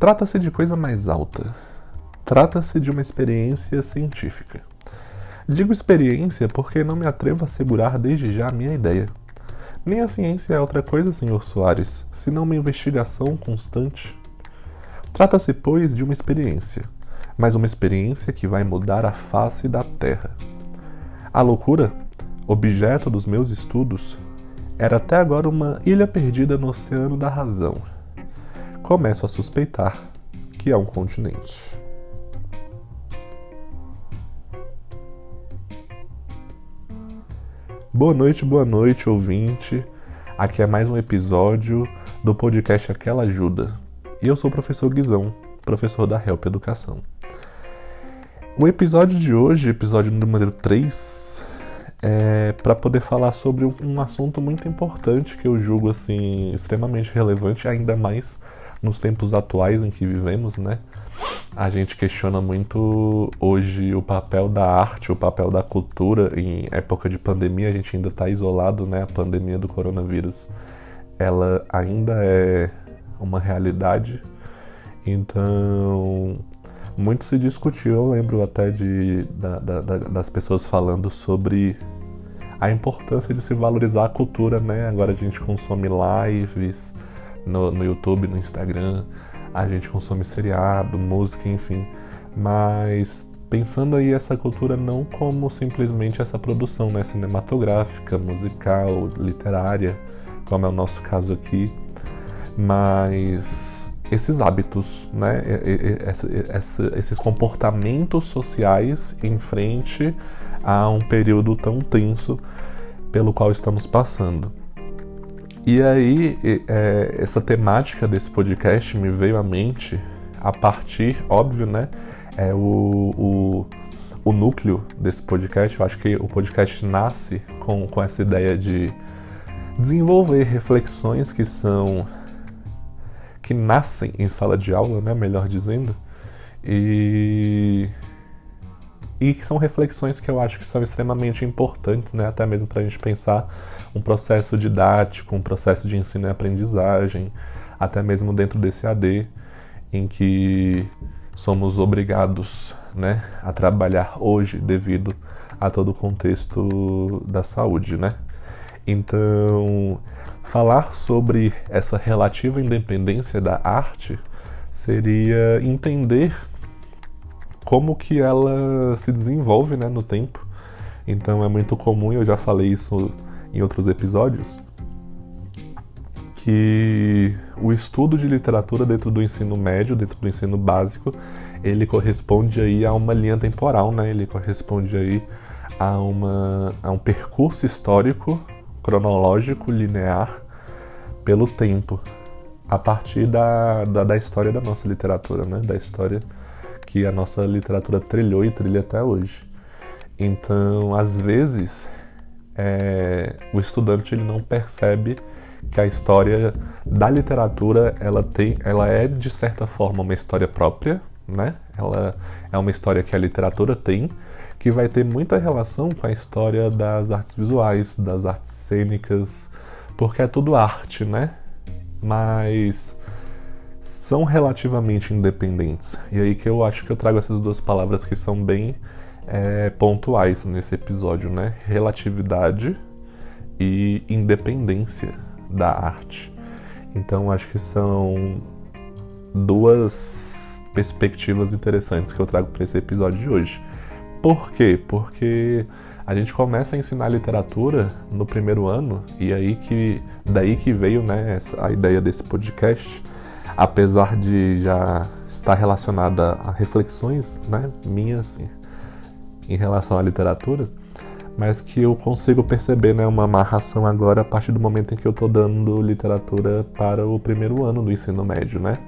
Trata-se de coisa mais alta. Trata-se de uma experiência científica. Digo experiência porque não me atrevo a assegurar desde já a minha ideia. Nem a ciência é outra coisa, Sr. Soares, senão uma investigação constante. Trata-se, pois, de uma experiência, mas uma experiência que vai mudar a face da Terra. A loucura, objeto dos meus estudos, era até agora uma ilha perdida no oceano da razão. Começo a suspeitar que é um continente. Boa noite, boa noite, ouvinte. Aqui é mais um episódio do podcast Aquela Ajuda. E eu sou o professor Guizão, professor da Help Educação. O episódio de hoje, episódio número 3, é para poder falar sobre um assunto muito importante que eu julgo assim extremamente relevante, ainda mais nos tempos atuais em que vivemos, né? a gente questiona muito hoje o papel da arte, o papel da cultura em época de pandemia. A gente ainda está isolado, né? A pandemia do coronavírus, ela ainda é uma realidade. Então, muito se discutiu. Eu lembro até de, da, da, das pessoas falando sobre a importância de se valorizar a cultura, né? Agora a gente consome lives no, no YouTube, no Instagram a gente consome seriado, música, enfim. Mas pensando aí essa cultura não como simplesmente essa produção né, cinematográfica, musical, literária, como é o nosso caso aqui, mas esses hábitos, né, esses comportamentos sociais em frente a um período tão tenso pelo qual estamos passando. E aí, é, essa temática desse podcast me veio à mente a partir, óbvio, né? É o, o, o núcleo desse podcast. Eu acho que o podcast nasce com, com essa ideia de desenvolver reflexões que são. que nascem em sala de aula, né? Melhor dizendo. E. E que são reflexões que eu acho que são extremamente importantes, né? Até mesmo para a gente pensar um processo didático, um processo de ensino e aprendizagem, até mesmo dentro desse AD, em que somos obrigados né, a trabalhar hoje devido a todo o contexto da saúde, né? Então, falar sobre essa relativa independência da arte seria entender como que ela se desenvolve né, no tempo. Então é muito comum, eu já falei isso em outros episódios, que o estudo de literatura dentro do ensino médio, dentro do ensino básico, ele corresponde aí a uma linha temporal, né? Ele corresponde aí a, uma, a um percurso histórico, cronológico, linear, pelo tempo, a partir da, da, da história da nossa literatura, né? Da história que a nossa literatura trilhou e trilha até hoje. Então, às vezes, é, o estudante ele não percebe que a história da literatura ela tem, ela é de certa forma uma história própria, né? Ela é uma história que a literatura tem, que vai ter muita relação com a história das artes visuais, das artes cênicas, porque é tudo arte, né? Mas são relativamente independentes. E aí que eu acho que eu trago essas duas palavras que são bem é, pontuais nesse episódio, né? Relatividade e independência da arte. Então acho que são duas perspectivas interessantes que eu trago para esse episódio de hoje. Por quê? Porque a gente começa a ensinar literatura no primeiro ano e aí que daí que veio né, a ideia desse podcast, apesar de já estar relacionada a reflexões né, minhas em relação à literatura, mas que eu consigo perceber né, uma amarração agora a partir do momento em que eu estou dando literatura para o primeiro ano do ensino médio, né?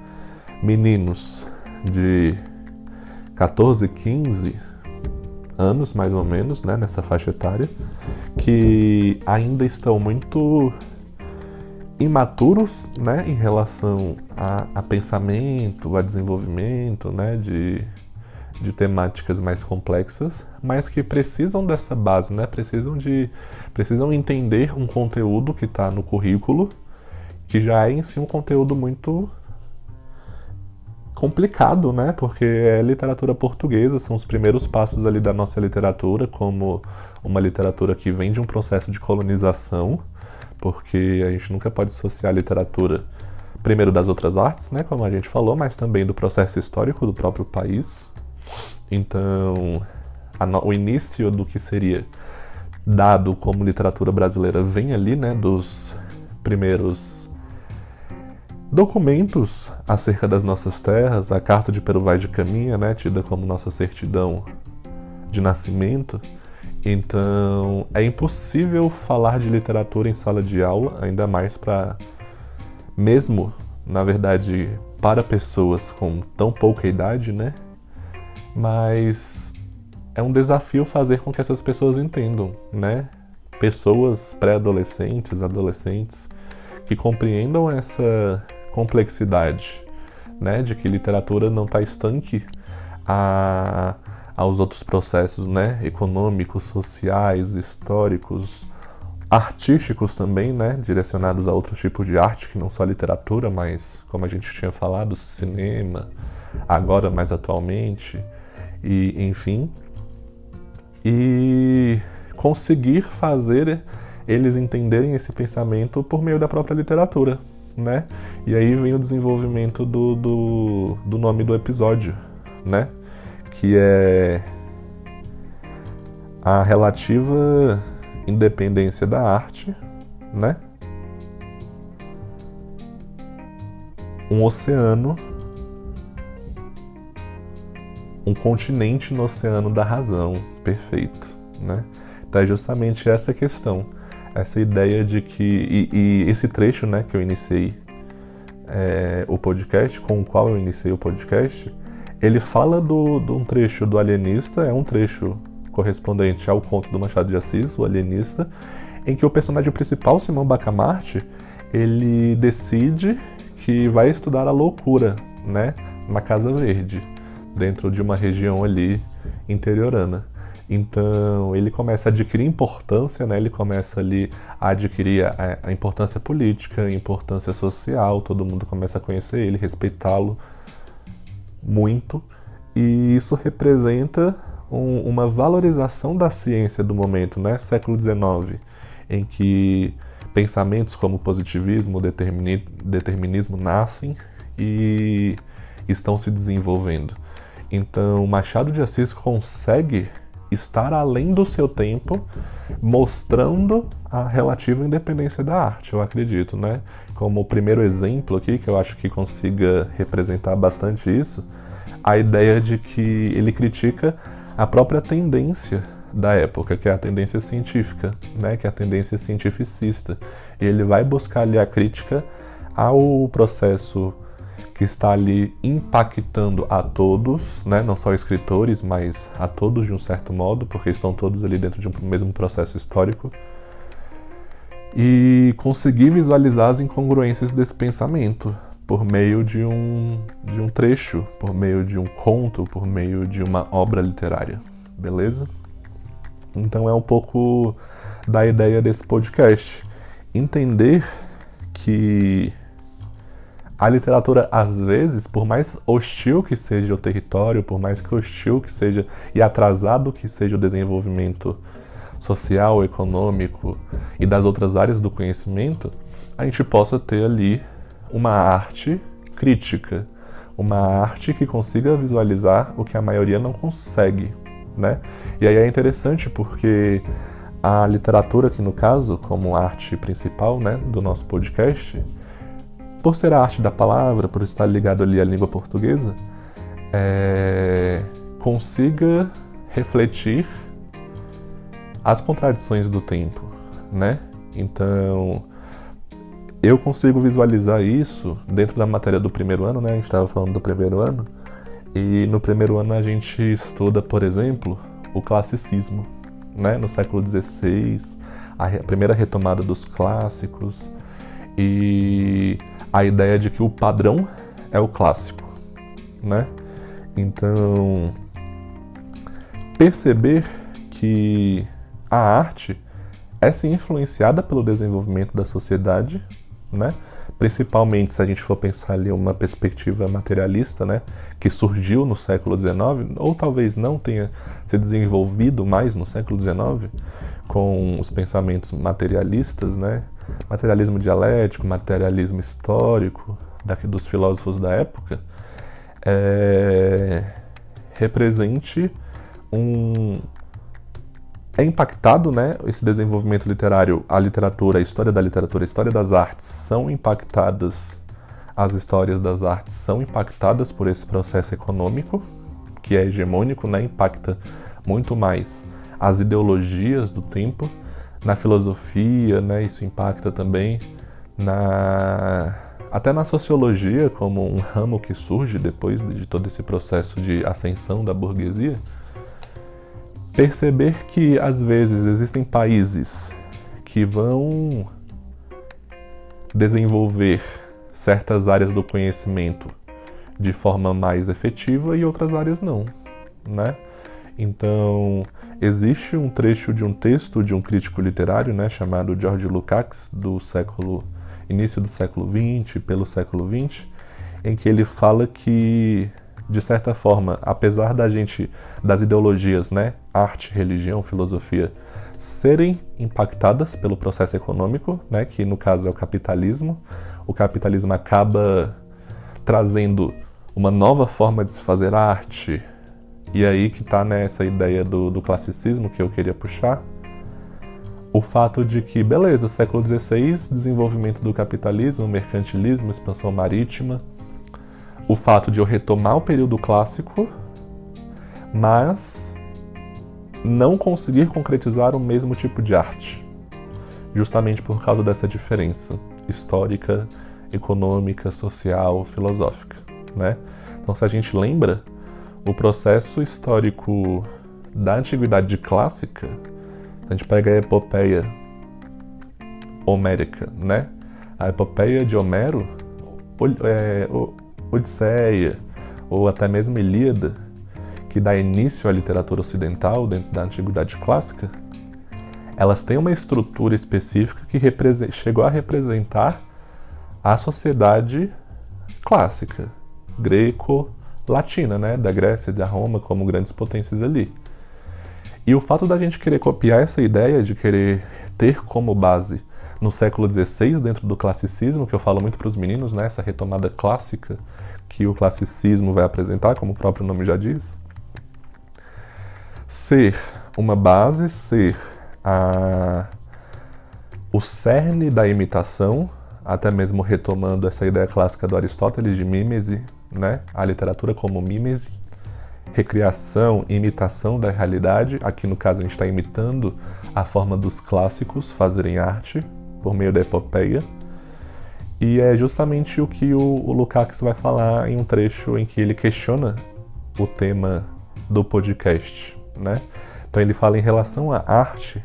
Meninos de 14, 15 anos, mais ou menos, né, nessa faixa etária, que ainda estão muito imaturos, né, em relação a, a pensamento, a desenvolvimento, né, de de temáticas mais complexas, mas que precisam dessa base, né? Precisam de precisam entender um conteúdo que está no currículo, que já é em si um conteúdo muito complicado, né? Porque é literatura portuguesa, são os primeiros passos ali da nossa literatura, como uma literatura que vem de um processo de colonização, porque a gente nunca pode associar a literatura primeiro das outras artes, né, como a gente falou, mas também do processo histórico do próprio país. Então, o início do que seria dado como literatura brasileira vem ali, né, dos primeiros documentos acerca das nossas terras, a Carta de Peruvai de Caminha, né, tida como nossa certidão de nascimento. Então, é impossível falar de literatura em sala de aula, ainda mais para mesmo, na verdade, para pessoas com tão pouca idade, né? Mas é um desafio fazer com que essas pessoas entendam, né? Pessoas pré-adolescentes, adolescentes, que compreendam essa complexidade, né? De que literatura não está estanque a, aos outros processos, né? Econômicos, sociais, históricos, artísticos também, né? Direcionados a outros tipos de arte, que não só literatura, mas, como a gente tinha falado, cinema, agora mais atualmente, e enfim e conseguir fazer eles entenderem esse pensamento por meio da própria literatura, né? E aí vem o desenvolvimento do, do, do nome do episódio, né? Que é a relativa independência da arte, né? Um oceano um continente no oceano da razão, perfeito, né? Então é justamente essa questão, essa ideia de que e, e esse trecho, né, que eu iniciei é, o podcast, com o qual eu iniciei o podcast, ele fala do, de um trecho do Alienista, é um trecho correspondente ao conto do Machado de Assis, o Alienista, em que o personagem principal, Simão Bacamarte, ele decide que vai estudar a loucura, né, na Casa Verde dentro de uma região ali interiorana. Então ele começa a adquirir importância, né? ele começa ali a adquirir a, a importância política, a importância social, todo mundo começa a conhecer ele, respeitá-lo muito, e isso representa um, uma valorização da ciência do momento, né? século XIX, em que pensamentos como positivismo, determini, determinismo nascem e estão se desenvolvendo. Então, Machado de Assis consegue estar além do seu tempo, mostrando a relativa independência da arte, eu acredito, né? Como o primeiro exemplo aqui, que eu acho que consiga representar bastante isso, a ideia de que ele critica a própria tendência da época, que é a tendência científica, né? Que é a tendência cientificista. E ele vai buscar ali a crítica ao processo que está ali impactando a todos, né? não só escritores, mas a todos de um certo modo, porque estão todos ali dentro de um mesmo processo histórico. E conseguir visualizar as incongruências desse pensamento por meio de um, de um trecho, por meio de um conto, por meio de uma obra literária, beleza? Então é um pouco da ideia desse podcast. Entender que a literatura, às vezes, por mais hostil que seja o território, por mais hostil que seja e atrasado que seja o desenvolvimento social, econômico e das outras áreas do conhecimento, a gente possa ter ali uma arte crítica, uma arte que consiga visualizar o que a maioria não consegue, né? E aí é interessante porque a literatura, que no caso, como arte principal, né, do nosso podcast, por ser a arte da palavra, por estar ligado ali à língua portuguesa, é, consiga refletir as contradições do tempo, né? Então, eu consigo visualizar isso dentro da matéria do primeiro ano, né? A gente estava falando do primeiro ano, e no primeiro ano a gente estuda, por exemplo, o classicismo, né? No século XVI, a primeira retomada dos clássicos, e a ideia de que o padrão é o clássico, né? Então, perceber que a arte é sim influenciada pelo desenvolvimento da sociedade, né? principalmente se a gente for pensar ali uma perspectiva materialista, né, que surgiu no século XIX, ou talvez não tenha se desenvolvido mais no século XIX, com os pensamentos materialistas, né, materialismo dialético, materialismo histórico, daqui dos filósofos da época, é, represente um, é impactado, né? Esse desenvolvimento literário, a literatura, a história da literatura, a história das artes são impactadas, as histórias das artes são impactadas por esse processo econômico, que é hegemônico, né? Impacta muito mais as ideologias do tempo. Na filosofia, né? Isso impacta também na até na sociologia, como um ramo que surge depois de todo esse processo de ascensão da burguesia perceber que às vezes existem países que vão desenvolver certas áreas do conhecimento de forma mais efetiva e outras áreas não, né? Então, existe um trecho de um texto de um crítico literário, né, chamado George Lukács, do século início do século XX, pelo século XX, em que ele fala que de certa forma, apesar da gente, das ideologias, né, arte, religião, filosofia, serem impactadas pelo processo econômico, né, que no caso é o capitalismo, o capitalismo acaba trazendo uma nova forma de se fazer arte, e aí que está nessa ideia do, do classicismo que eu queria puxar, o fato de que, beleza, século XVI, desenvolvimento do capitalismo, mercantilismo, expansão marítima, o fato de eu retomar o período clássico, mas não conseguir concretizar o mesmo tipo de arte, justamente por causa dessa diferença histórica, econômica, social, filosófica, né? Então, se a gente lembra, o processo histórico da antiguidade clássica, se a gente pega a epopeia homérica, né? A epopeia de Homero, é, Odisseia ou até mesmo Ilíada, que dá início à literatura ocidental dentro da antiguidade clássica, elas têm uma estrutura específica que chegou a representar a sociedade clássica, greco-latina, né, da Grécia e da Roma como grandes potências ali. E o fato da gente querer copiar essa ideia de querer ter como base no século XVI, dentro do classicismo, que eu falo muito para os meninos, né, essa retomada clássica que o classicismo vai apresentar, como o próprio nome já diz, ser uma base, ser a, o cerne da imitação, até mesmo retomando essa ideia clássica do Aristóteles de mímese, né? a literatura como mímese, recriação, imitação da realidade. Aqui no caso a gente está imitando a forma dos clássicos fazerem arte por meio da epopeia. E é justamente o que o, o Lukács vai falar em um trecho em que ele questiona o tema do podcast, né? Então ele fala em relação à arte,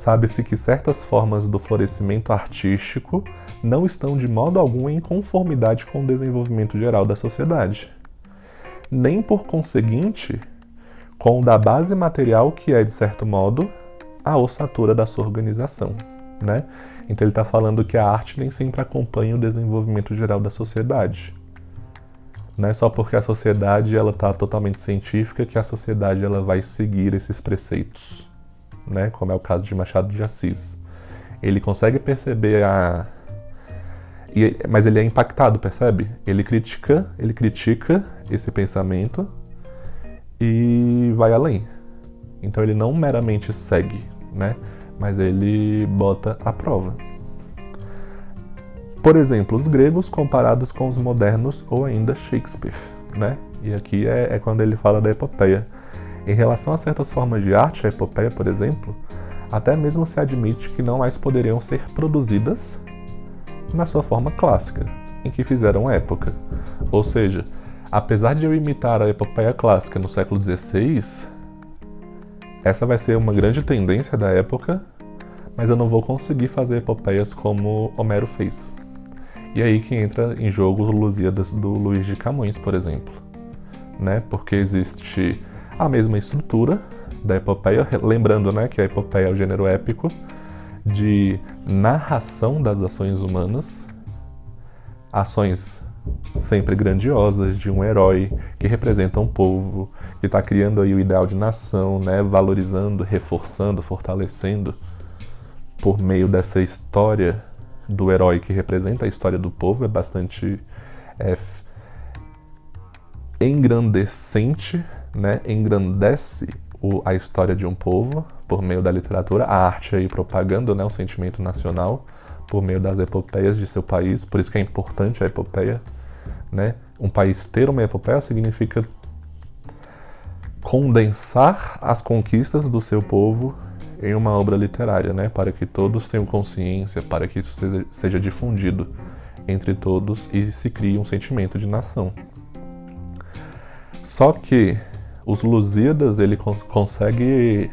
sabe-se que certas formas do florescimento artístico não estão de modo algum em conformidade com o desenvolvimento geral da sociedade, nem por conseguinte com da base material que é de certo modo a ossatura da sua organização, né? Então ele está falando que a arte nem sempre acompanha o desenvolvimento geral da sociedade. Não é só porque a sociedade ela está totalmente científica que a sociedade ela vai seguir esses preceitos, né? Como é o caso de Machado de Assis. Ele consegue perceber a mas ele é impactado, percebe? Ele critica, ele critica esse pensamento e vai além. Então ele não meramente segue, né? mas ele bota à prova. Por exemplo, os gregos comparados com os modernos ou ainda Shakespeare, né? E aqui é, é quando ele fala da epopeia. Em relação a certas formas de arte, a epopeia, por exemplo, até mesmo se admite que não mais poderiam ser produzidas na sua forma clássica, em que fizeram época. Ou seja, apesar de eu imitar a epopeia clássica no século XVI, essa vai ser uma grande tendência da época, mas eu não vou conseguir fazer epopeias como Homero fez. E aí que entra em jogo os Lusíadas do Luiz de Camões, por exemplo. Né? Porque existe a mesma estrutura da epopeia, lembrando né, que a epopeia é o gênero épico de narração das ações humanas, ações sempre grandiosas de um herói que representa um povo, que está criando aí o ideal de nação, né, valorizando, reforçando, fortalecendo por meio dessa história do herói que representa a história do povo, é bastante é, engrandecente, né, engrandece o, a história de um povo por meio da literatura, a arte aí propagando né, o sentimento nacional por meio das epopeias de seu país, por isso que é importante a epopeia. Né? Um país ter uma epopeia significa condensar as conquistas do seu povo em uma obra literária, né? para que todos tenham consciência, para que isso seja, seja difundido entre todos e se crie um sentimento de nação. Só que os Lusíadas ele cons consegue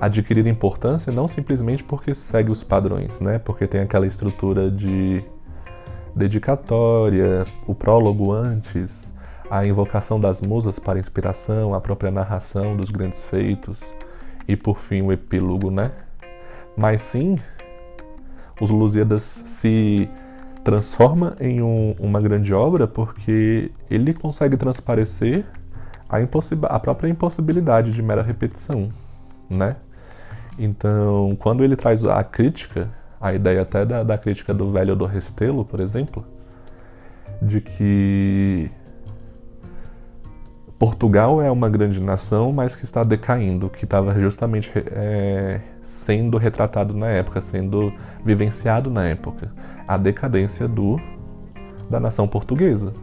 adquirir importância não simplesmente porque segue os padrões, né? Porque tem aquela estrutura de dedicatória, o prólogo antes, a invocação das musas para inspiração, a própria narração dos grandes feitos e por fim o epílogo, né? Mas sim, os Lusíadas se transforma em um, uma grande obra porque ele consegue transparecer a, a própria impossibilidade de mera repetição, né? Então, quando ele traz a crítica, a ideia até da, da crítica do velho do Restelo, por exemplo, de que Portugal é uma grande nação, mas que está decaindo, que estava justamente é, sendo retratado na época, sendo vivenciado na época, a decadência do da nação portuguesa.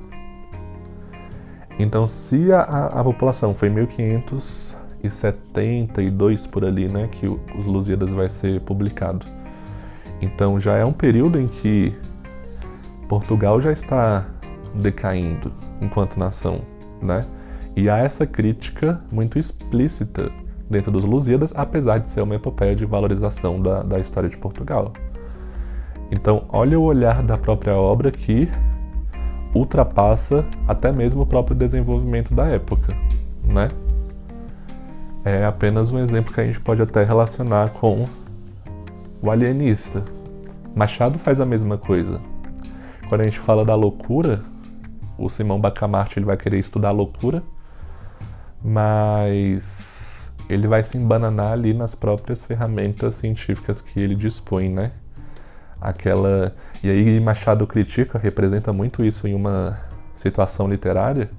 Então, se a, a, população foi 1500 e 72 por ali, né, que os Lusíadas vai ser publicado. Então já é um período em que Portugal já está decaindo enquanto nação, né? E há essa crítica muito explícita dentro dos Lusíadas, apesar de ser uma epopeia de valorização da, da história de Portugal. Então, olha o olhar da própria obra que ultrapassa até mesmo o próprio desenvolvimento da época, né? é apenas um exemplo que a gente pode até relacionar com o alienista. Machado faz a mesma coisa. Quando a gente fala da loucura, o Simão Bacamarte ele vai querer estudar a loucura, mas ele vai se embananar ali nas próprias ferramentas científicas que ele dispõe, né? Aquela e aí Machado critica, representa muito isso em uma situação literária,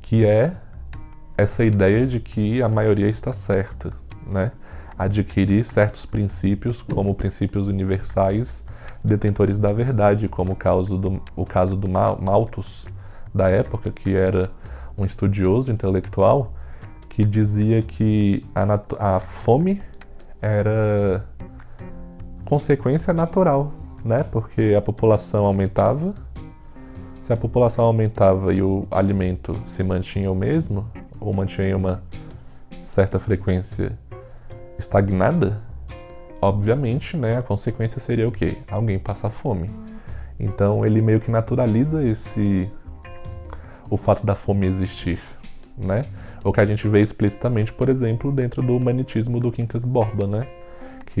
que é essa ideia de que a maioria está certa, né? Adquirir certos princípios como princípios universais detentores da verdade, como o caso do, o caso do Malthus da época, que era um estudioso intelectual que dizia que a, a fome era consequência natural, né? Porque a população aumentava. Se a população aumentava e o alimento se mantinha o mesmo, ou mantém uma certa frequência estagnada, obviamente, né, a consequência seria o quê? Alguém passar fome. Então ele meio que naturaliza esse o fato da fome existir, né? O que a gente vê explicitamente, por exemplo, dentro do humanitismo do Quincas Borba, né?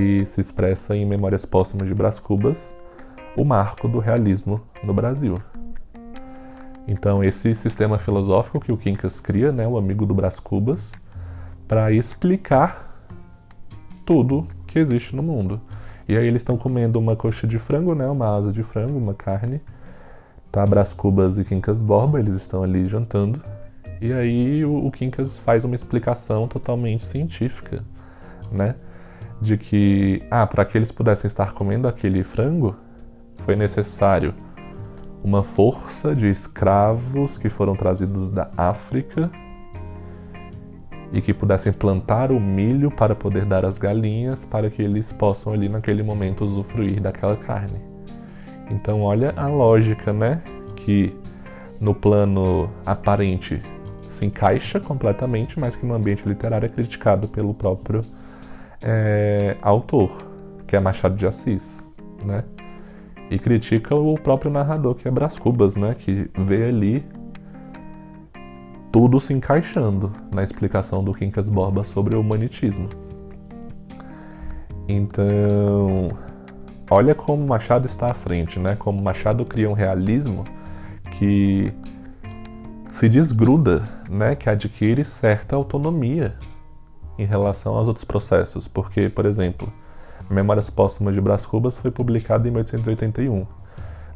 Que se expressa em Memórias Póstumas de Brás Cubas, o marco do realismo no Brasil. Então, esse sistema filosófico que o Quincas cria, né, o amigo do Brás Cubas, para explicar tudo que existe no mundo. E aí eles estão comendo uma coxa de frango, né, uma asa de frango, uma carne. Tá Brás Cubas e Quincas Borba, eles estão ali jantando. E aí o, o Quincas faz uma explicação totalmente científica, né? De que, ah, para que eles pudessem estar comendo aquele frango, foi necessário uma força de escravos que foram trazidos da África e que pudessem plantar o milho para poder dar às galinhas para que eles possam ali naquele momento usufruir daquela carne. Então olha a lógica, né? Que no plano aparente se encaixa completamente, mas que no ambiente literário é criticado pelo próprio é, autor, que é Machado de Assis, né? E critica o próprio narrador, que é Brás Cubas, né? Que vê ali tudo se encaixando na explicação do Quincas Borba sobre o humanitismo. Então, olha como Machado está à frente, né? Como Machado cria um realismo que se desgruda, né? Que adquire certa autonomia em relação aos outros processos. Porque, por exemplo, Memórias Póstumas de Brás Cubas foi publicado em 1881.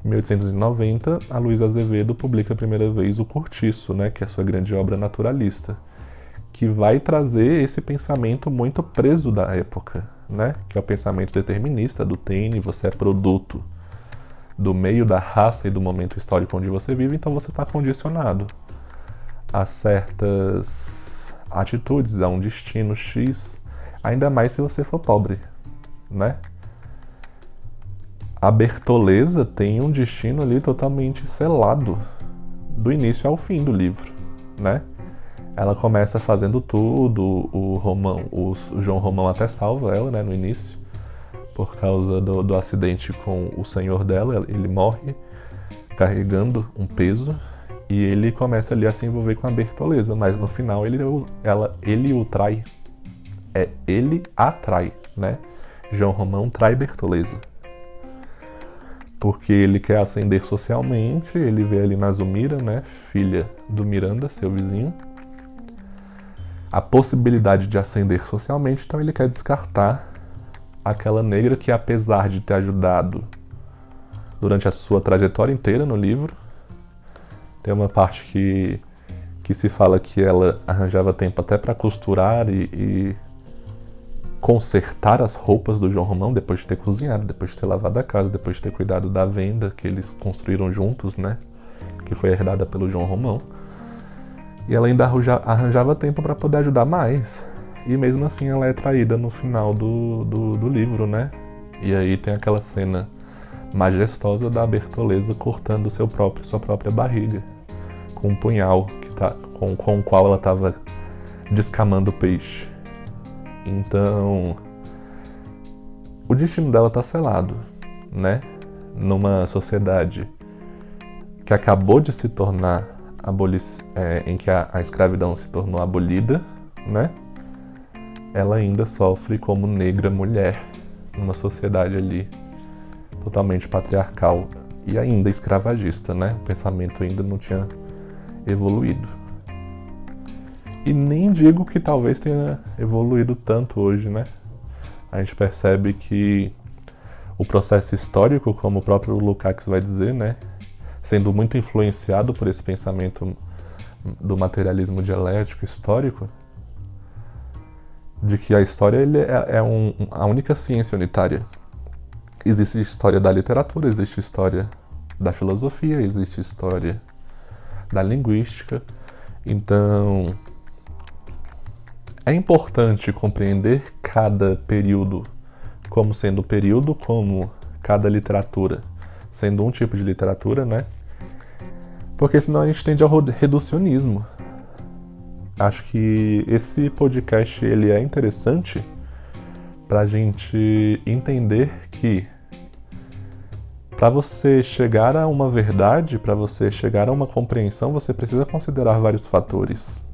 Em 1890, a Luísa Azevedo publica a primeira vez O Curtiço, né, que é a sua grande obra naturalista, que vai trazer esse pensamento muito preso da época, né, que é o pensamento determinista do Taine, você é produto do meio da raça e do momento histórico onde você vive, então você está condicionado a certas atitudes, a um destino X, ainda mais se você for pobre, né? a Bertoleza tem um destino ali totalmente selado do início ao fim do livro, né? Ela começa fazendo tudo, o Romão, o João Romão até salva ela, né, no início, por causa do, do acidente com o senhor dela, ele morre carregando um peso e ele começa ali a se envolver com a Bertoleza, mas no final ele, ela, ele o trai. É ele atrai, né? João Romão trai Bertoleza porque ele quer ascender socialmente, ele vê ali na Zumira, né, filha do Miranda, seu vizinho, a possibilidade de ascender socialmente, então ele quer descartar aquela negra que, apesar de ter ajudado durante a sua trajetória inteira no livro, tem uma parte que, que se fala que ela arranjava tempo até para costurar e, e consertar as roupas do João Romão depois de ter cozinhado, depois de ter lavado a casa, depois de ter cuidado da venda que eles construíram juntos, né? Que foi herdada pelo João Romão. E ela ainda arranjava tempo para poder ajudar mais. E mesmo assim ela é traída no final do, do, do, livro, né? E aí tem aquela cena majestosa da Bertoleza cortando seu próprio, sua própria barriga com um punhal que tá, com, com o qual ela estava descamando peixe. Então, o destino dela está selado, né? Numa sociedade que acabou de se tornar aboli é, em que a, a escravidão se tornou abolida, né? Ela ainda sofre como negra mulher numa sociedade ali totalmente patriarcal e ainda escravagista, né? O pensamento ainda não tinha evoluído. E nem digo que talvez tenha evoluído tanto hoje, né? A gente percebe que o processo histórico, como o próprio Lukács vai dizer, né, sendo muito influenciado por esse pensamento do materialismo dialético histórico, de que a história ele é, é um, a única ciência unitária. Existe história da literatura, existe história da filosofia, existe história da linguística. Então, é importante compreender cada período como sendo período, como cada literatura sendo um tipo de literatura, né? Porque senão a gente tende ao reducionismo. Acho que esse podcast ele é interessante para a gente entender que para você chegar a uma verdade, para você chegar a uma compreensão, você precisa considerar vários fatores.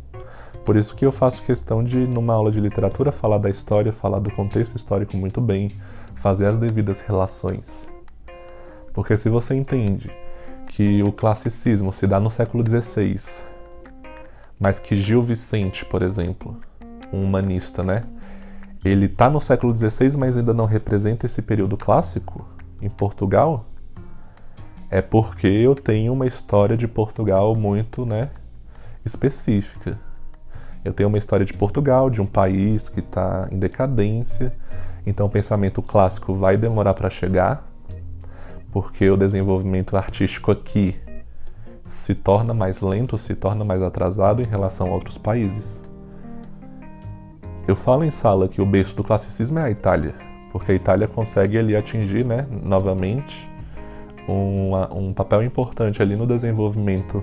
Por isso que eu faço questão de, numa aula de literatura, falar da história, falar do contexto histórico muito bem, fazer as devidas relações. Porque se você entende que o classicismo se dá no século XVI, mas que Gil Vicente, por exemplo, um humanista, né? Ele está no século XVI, mas ainda não representa esse período clássico em Portugal, é porque eu tenho uma história de Portugal muito, né, específica. Eu tenho uma história de Portugal, de um país que está em decadência, então o pensamento clássico vai demorar para chegar, porque o desenvolvimento artístico aqui se torna mais lento, se torna mais atrasado em relação a outros países. Eu falo em sala que o berço do classicismo é a Itália, porque a Itália consegue ali atingir, né, novamente, um, um papel importante ali no desenvolvimento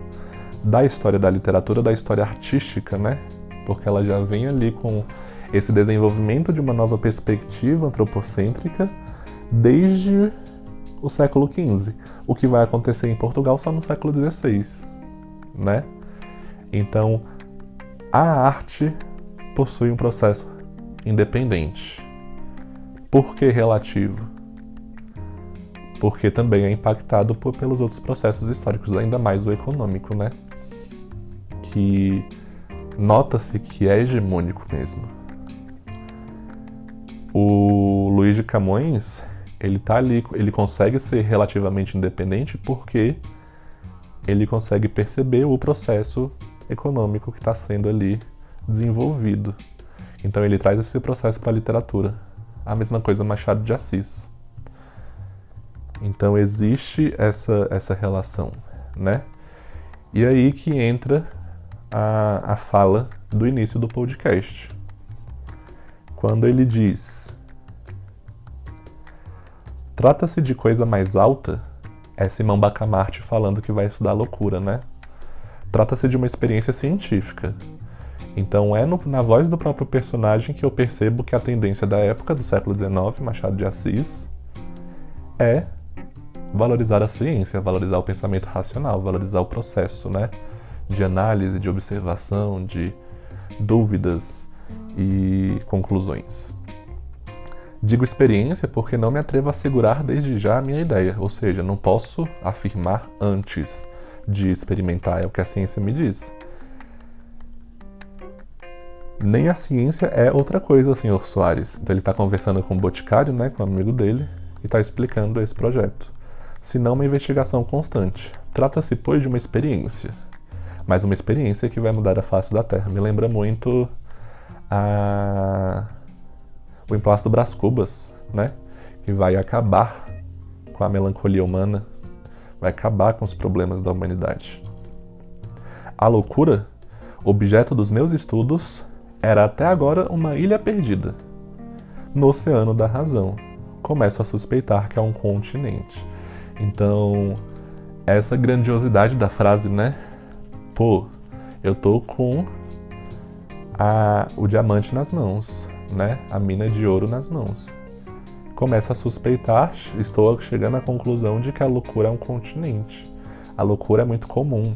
da história da literatura, da história artística, né, porque ela já vem ali com esse desenvolvimento de uma nova perspectiva antropocêntrica desde o século XV. O que vai acontecer em Portugal só no século XVI, né? Então, a arte possui um processo independente. Por que relativo? Porque também é impactado por, pelos outros processos históricos, ainda mais o econômico, né? Que nota-se que é hegemônico mesmo. O Luiz de Camões, ele tá ali, ele consegue ser relativamente independente porque ele consegue perceber o processo econômico que está sendo ali desenvolvido. Então ele traz esse processo para a literatura. A mesma coisa Machado de Assis. Então existe essa, essa relação, né? E aí que entra a, a fala do início do podcast. Quando ele diz: Trata-se de coisa mais alta, é Simão Bacamarte falando que vai estudar loucura, né? Trata-se de uma experiência científica. Então é no, na voz do próprio personagem que eu percebo que a tendência da época do século XIX, Machado de Assis, é valorizar a ciência, valorizar o pensamento racional, valorizar o processo, né? De análise, de observação, de dúvidas e conclusões. Digo experiência porque não me atrevo a assegurar desde já a minha ideia, ou seja, não posso afirmar antes de experimentar, é o que a ciência me diz. Nem a ciência é outra coisa, senhor Soares. Então ele está conversando com o Boticário, né, com o amigo dele, e está explicando esse projeto. Senão uma investigação constante. Trata-se, pois, de uma experiência. Mas uma experiência que vai mudar a face da Terra. Me lembra muito a o emplasto Brás Cubas, né? Que vai acabar com a melancolia humana, vai acabar com os problemas da humanidade. A loucura, objeto dos meus estudos, era até agora uma ilha perdida. No oceano da razão, começo a suspeitar que é um continente. Então, essa grandiosidade da frase, né? Pô, eu tô com a, o diamante nas mãos né, a mina de ouro nas mãos. Começo a suspeitar, estou chegando à conclusão de que a loucura é um continente. A loucura é muito comum.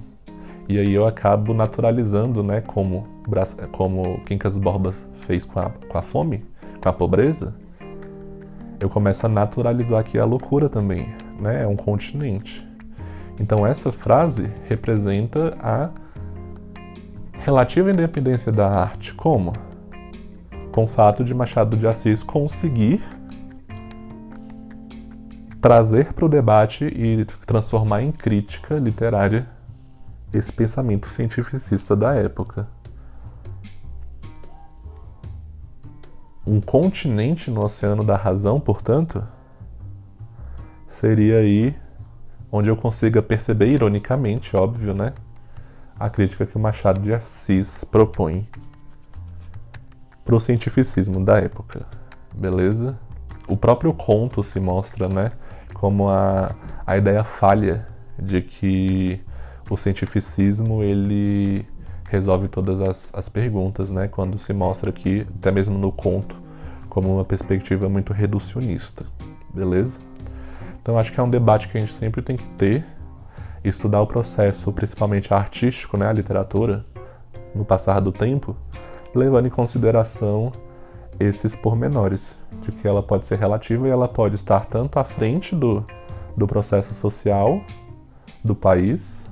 E aí eu acabo naturalizando, né, como, como Quincas Borbas fez com a, com a fome, com a pobreza. Eu começo a naturalizar aqui a loucura também, né, é um continente. Então essa frase representa a relativa independência da arte. Como? com o fato de Machado de Assis conseguir trazer para o debate e transformar em crítica literária esse pensamento cientificista da época. Um continente no oceano da razão, portanto, seria aí onde eu consiga perceber ironicamente, óbvio, né, a crítica que o Machado de Assis propõe para o cientificismo da época, beleza? O próprio conto se mostra, né, como a, a ideia falha de que o cientificismo ele resolve todas as, as perguntas, né, quando se mostra aqui, até mesmo no conto, como uma perspectiva muito reducionista, beleza? Então acho que é um debate que a gente sempre tem que ter, estudar o processo, principalmente artístico, né, a literatura, no passar do tempo, levando em consideração esses pormenores, de que ela pode ser relativa e ela pode estar tanto à frente do, do processo social do país,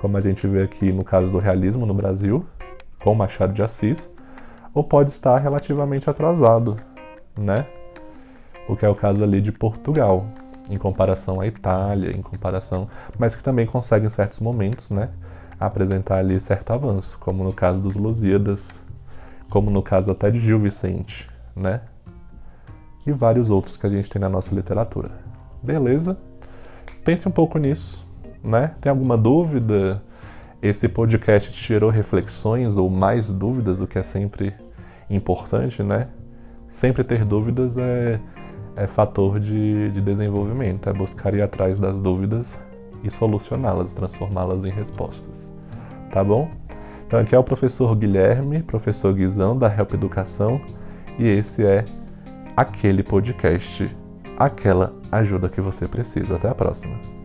como a gente vê aqui no caso do realismo no Brasil, com Machado de Assis, ou pode estar relativamente atrasado, né? O que é o caso ali de Portugal, em comparação à Itália, em comparação, mas que também consegue em certos momentos, né, apresentar ali certo avanço, como no caso dos Lusíadas, como no caso até de Gil Vicente, né? E vários outros que a gente tem na nossa literatura. Beleza? Pense um pouco nisso, né? Tem alguma dúvida? Esse podcast te gerou reflexões ou mais dúvidas, o que é sempre importante, né? Sempre ter dúvidas é, é fator de, de desenvolvimento, é buscar ir atrás das dúvidas e solucioná-las, transformá-las em respostas. Tá bom? Então aqui é o professor Guilherme, professor Guizão da Help Educação, e esse é aquele podcast, aquela ajuda que você precisa. Até a próxima.